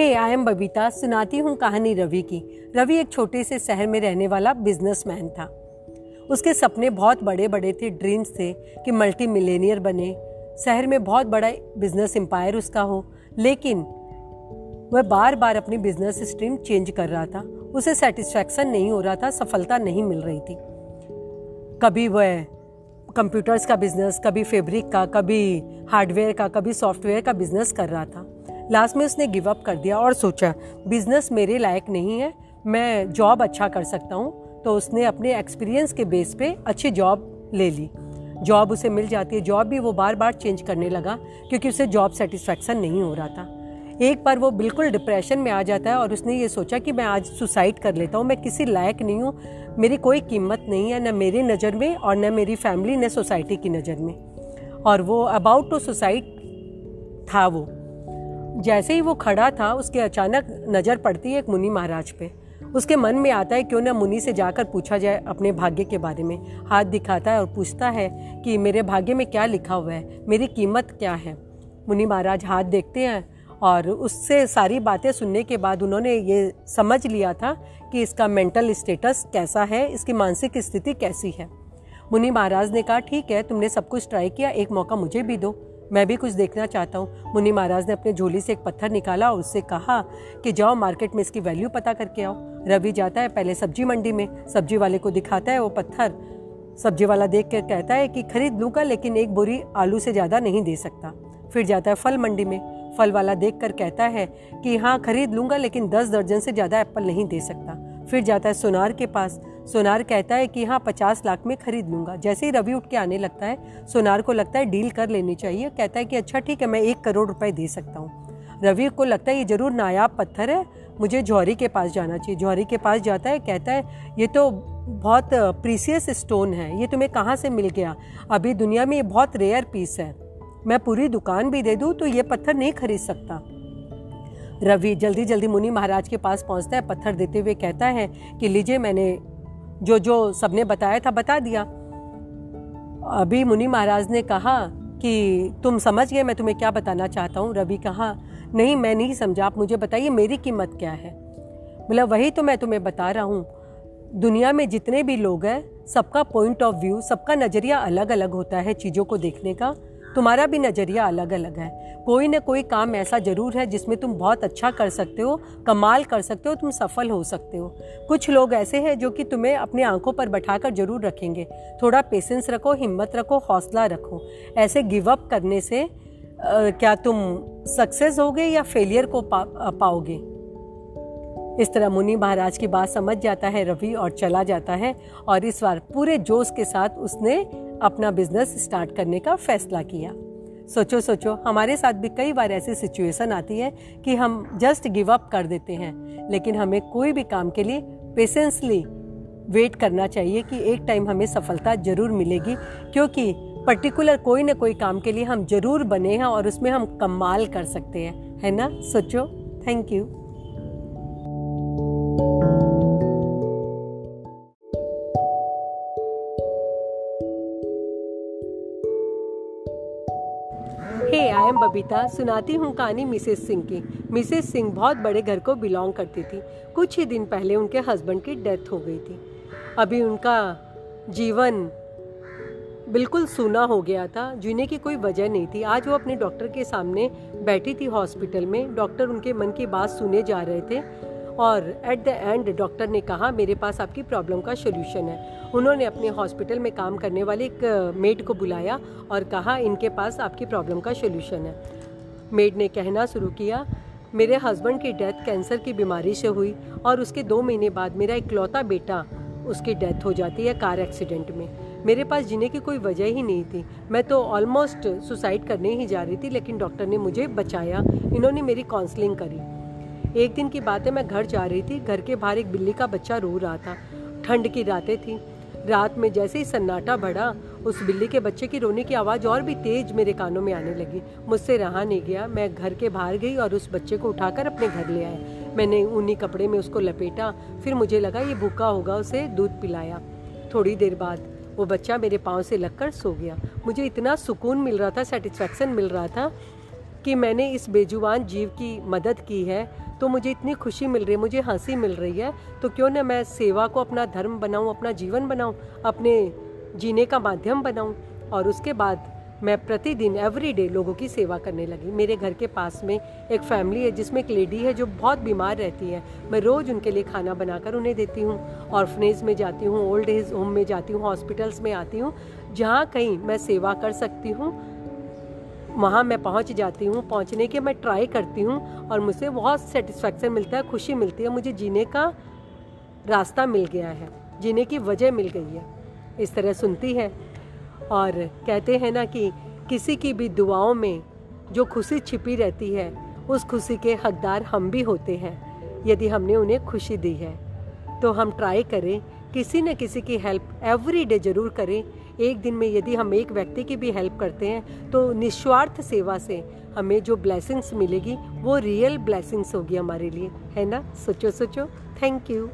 Hey I am Babita सुनाती हूँ कहानी रवि की। रवि एक छोटे से शहर में रहने वाला बिजनेसमैन था। उसके सपने बहुत बड़े बड़े थे ड्रीम्स थे कि मल्टी मिलेनियर बने। शहर में बहुत बड़ा बिज़नेस एम्पायर उसका हो, लेकिन वह बार बार अपनी बिज़नेस स्ट्रीम चेंज कर रहा था। उसे सेटिस्फैक्शन नहीं हो रहा था, सफलता नहीं मिल रही थी। कभी वह कंप्यूटर्स का बिज़नेस कभी फैब्रिक का, कभी हार्डवेयर का, कभी सॉफ्टवेयर का बिज़नेस कर रहा था। लास्ट में उसने गिव अप कर दिया और सोचा, बिज़नेस मेरे लायक नहीं है, मैं जॉब अच्छा कर सकता हूँ। तो उसने अपने एक्सपीरियंस के बेस पे अच्छी जॉब ले ली। जॉब उसे मिल जाती है। जॉब भी वो बार बार चेंज करने लगा, क्योंकि उसे जॉब सेटिस्फैक्शन नहीं हो रहा था। एक बार वो बिल्कुल डिप्रेशन में आ जाता है और उसने ये सोचा कि मैं आज सुसाइड कर लेता हूँ, मैं किसी लायक नहीं हूँ, मेरी कोई कीमत नहीं है, न मेरी नज़र में और न मेरी फैमिली, न सोसाइटी की नज़र में। और वो अबाउट टू सुसाइड था वो। जैसे ही वो खड़ा था, उसके अचानक नज़र पड़ती है एक मुनि महाराज पे। उसके मन में आता है, क्यों ना मुनि से जाकर पूछा जाए अपने भाग्य के बारे में। हाथ दिखाता है और पूछता है कि मेरे भाग्य में क्या लिखा हुआ है? मेरी कीमत क्या है? मुनि महाराज हाथ देखते हैं और उससे सारी बातें सुनने के बाद उन्होंने ये समझ लिया था कि इसका मेंटल स्टेटस कैसा है, इसकी मानसिक स्थिति कैसी है। मुनि महाराज ने कहा, ठीक है, तुमने सब कुछ ट्राई किया, एक मौका मुझे भी दो। मैं भी कुछ देखना चाहता हूँ। मुनि महाराज ने अपने झोली से एक पत्थर निकाला और उससे कहा कि जाओ मार्केट में इसकी वैल्यू पता करके आओ। रवि जाता है पहले सब्ज़ी मंडी में। सब्ज़ी वाले को दिखाता है वो पत्थर। सब्ज़ी वाला देख कर कहता है कि खरीद लूँगा, लेकिन एक बोरी आलू से ज़्यादा नहीं दे सकता। फिर जाता है फल मंडी में। फल वाला देख कर कहता है कि हाँ खरीद लूँगा, लेकिन दस दर्जन से ज़्यादा एप्पल नहीं दे सकता। फिर जाता है सोनार के पास। सोनार कहता है कि हाँ पचास लाख में खरीद लूँगा। जैसे ही रवि उठ के आने लगता है, सोनार को लगता है डील कर लेनी चाहिए। कहता है कि अच्छा ठीक है, मैं एक करोड़ रुपए दे सकता हूँ। रवि को लगता है ये ज़रूर नायाब पत्थर है, मुझे जौहरी के पास जाना चाहिए। जौहरी के पास जाता है, कहता है, ये तो बहुत प्रीसियस स्टोन है। ये तुम्हें कहाँ से मिल गया? अभी दुनिया में ये बहुत रेयर पीस है। मैं पूरी दुकान भी दे दूँ तो ये पत्थर नहीं खरीद सकता? रवि जल्दी जल्दी मुनि महाराज के पास पहुँचता है, पत्थर देते हुए कहता है कि, लीजिए, मैंने जो जो सबने बताया था, बता दिया। अभी मुनि महाराज ने कहा कि तुम समझ गए, मैं तुम्हें क्या बताना चाहता हूँ? रवि कहा, नहीं, मैं नहीं समझा। आप मुझे बताइए, मेरी कीमत क्या है? मतलब वही तो मैं तुम्हें बता रहा हूँ। दुनिया में जितने भी लोग हैं, सबका पॉइंट ऑफ़ व्यू सबका नज़रिया अलग अलग होता है चीज़ों को देखने का। तुम्हारा भी नज़रिया अलग अलग है। कोई ना कोई काम ऐसा ज़रूर है जिसमें तुम बहुत अच्छा कर सकते हो कमाल कर सकते हो तुम सफल हो सकते हो। कुछ लोग ऐसे हैं जो कि तुम्हें अपनी आँखों पर बैठाकर ज़रूर रखेंगे। थोड़ा पेशेंस रखो हिम्मत रखो हौसला रखो। ऐसे गिव अप करने से आ, क्या तुम सक्सेस होगे या फेलियर को पा, पाओगे? इस तरह मुनि महाराज की बात समझ जाता है रवि और चला जाता है और इस बार पूरे जोश के साथ उसने अपना बिज़नेस स्टार्ट करने का फैसला किया। सोचो सोचो, हमारे साथ भी कई बार ऐसी सिचुएशन आती है कि हम जस्ट गिव अप कर देते हैं। लेकिन हमें कोई भी काम के लिए पेशेंसली वेट करना चाहिए कि एक टाइम हमें सफलता ज़रूर मिलेगी। क्योंकि पर्टिकुलर कोई ना कोई काम के लिए हम ज़रूर बने हैं और उसमें हम कमाल कर सकते हैं। है ना? सोचो। Thank you hey I am Babita सुनाती हूँ कहानी मिसेस सिंह की। मिसेस सिंह बहुत बड़े घर को बिलोंग करती थी। कुछ ही दिन पहले उनके हस्बैंड की डेथ हो गई थी। अभी उनका जीवन बिल्कुल सूना हो गया था, जीने की कोई वजह नहीं थी। आज वो अपने डॉक्टर के सामने बैठी थी हॉस्पिटल में। डॉक्टर उनके मन की बात सुने जा रहे थे। और एट द एंड डॉक्टर ने कहा, मेरे पास आपकी प्रॉब्लम का सोल्यूशन है. उन्होंने अपने हॉस्पिटल में काम करने वाले एक मेड को बुलाया और कहा, इनके पास आपकी प्रॉब्लम का सोल्यूशन है. मेड ने कहना शुरू किया, मेरे हस्बैंड की डेथ कैंसर की बीमारी से हुई और उसके दो महीने बाद मेरा इकलौता बेटा उसकी डेथ हो जाती है कार एक्सीडेंट में। मेरे पास जीने की कोई वजह ही नहीं थी। मैं तो ऑलमोस्ट सुसाइड करने ही जा रही थी, लेकिन डॉक्टर ने मुझे बचाया। इन्होंने मेरी काउंसलिंग करी। एक दिन की बात है मैं घर जा रही थी। घर के बाहर एक बिल्ली का बच्चा रो रहा था। ठंड की रातें थी। रात में जैसे ही सन्नाटा बढ़ा, उस बिल्ली के बच्चे की रोने की आवाज़ और भी तेज मेरे कानों में आने लगी। मुझसे रहा नहीं गया। मैं घर के बाहर गई और उस बच्चे को उठाकर अपने घर ले आया मैंने ऊनी कपड़े में उसको लपेटा। फिर मुझे लगा, ये भूखा होगा, उसे दूध पिलाया। थोड़ी देर बाद वो बच्चा मेरे पाँव से लगकर सो गया। मुझे इतना सुकून मिल रहा था सेटिस्फैक्शन मिल रहा था कि मैंने इस बेजुबान जीव की मदद की है। तो मुझे इतनी खुशी मिल रही है, मुझे हँसी मिल रही है। तो क्यों ना मैं सेवा को अपना धर्म बनाऊँ, अपना जीवन बनाऊँ, अपने जीने का माध्यम बनाऊँ। और उसके बाद मैं प्रतिदिन एवरी डे लोगों की सेवा करने लगी। मेरे घर के पास में एक फैमिली है, जिसमें एक लेडी है जो बहुत बीमार रहती है। मैं रोज़ उनके लिए खाना बनाकर उन्हें देती हूँ ऑर्फनेज में जाती हूँ ओल्ड एज होम में जाती हूँ हॉस्पिटल्स में आती हूँ, जहाँ कहीं मैं सेवा कर सकती हूँ। वहाँ मैं पहुँच जाती हूँ, पहुँचने के मैं ट्राई करती हूँ और मुझे बहुत सेटिस्फैक्शन मिलता है, खुशी मिलती है, मुझे जीने का रास्ता मिल गया है, जीने की वजह मिल गई है। इस तरह सुनती है और कहते हैं ना कि किसी की भी दुआओं में जो खुशी छिपी रहती है, उस खुशी के हकदार हम भी होते हैं, यदि हमने उन्हें खुशी दी है। तो हम ट्राई करें, किसी न किसी की हेल्प एवरी डे ज़रूर करें एक दिन में यदि हम एक व्यक्ति की भी हेल्प करते हैं तो निस्वार्थ सेवा से हमें जो ब्लेसिंग्स मिलेगी, वो रियल ब्लेसिंग्स होगी हमारे लिए। है ना? सोचो सोचो। Thank you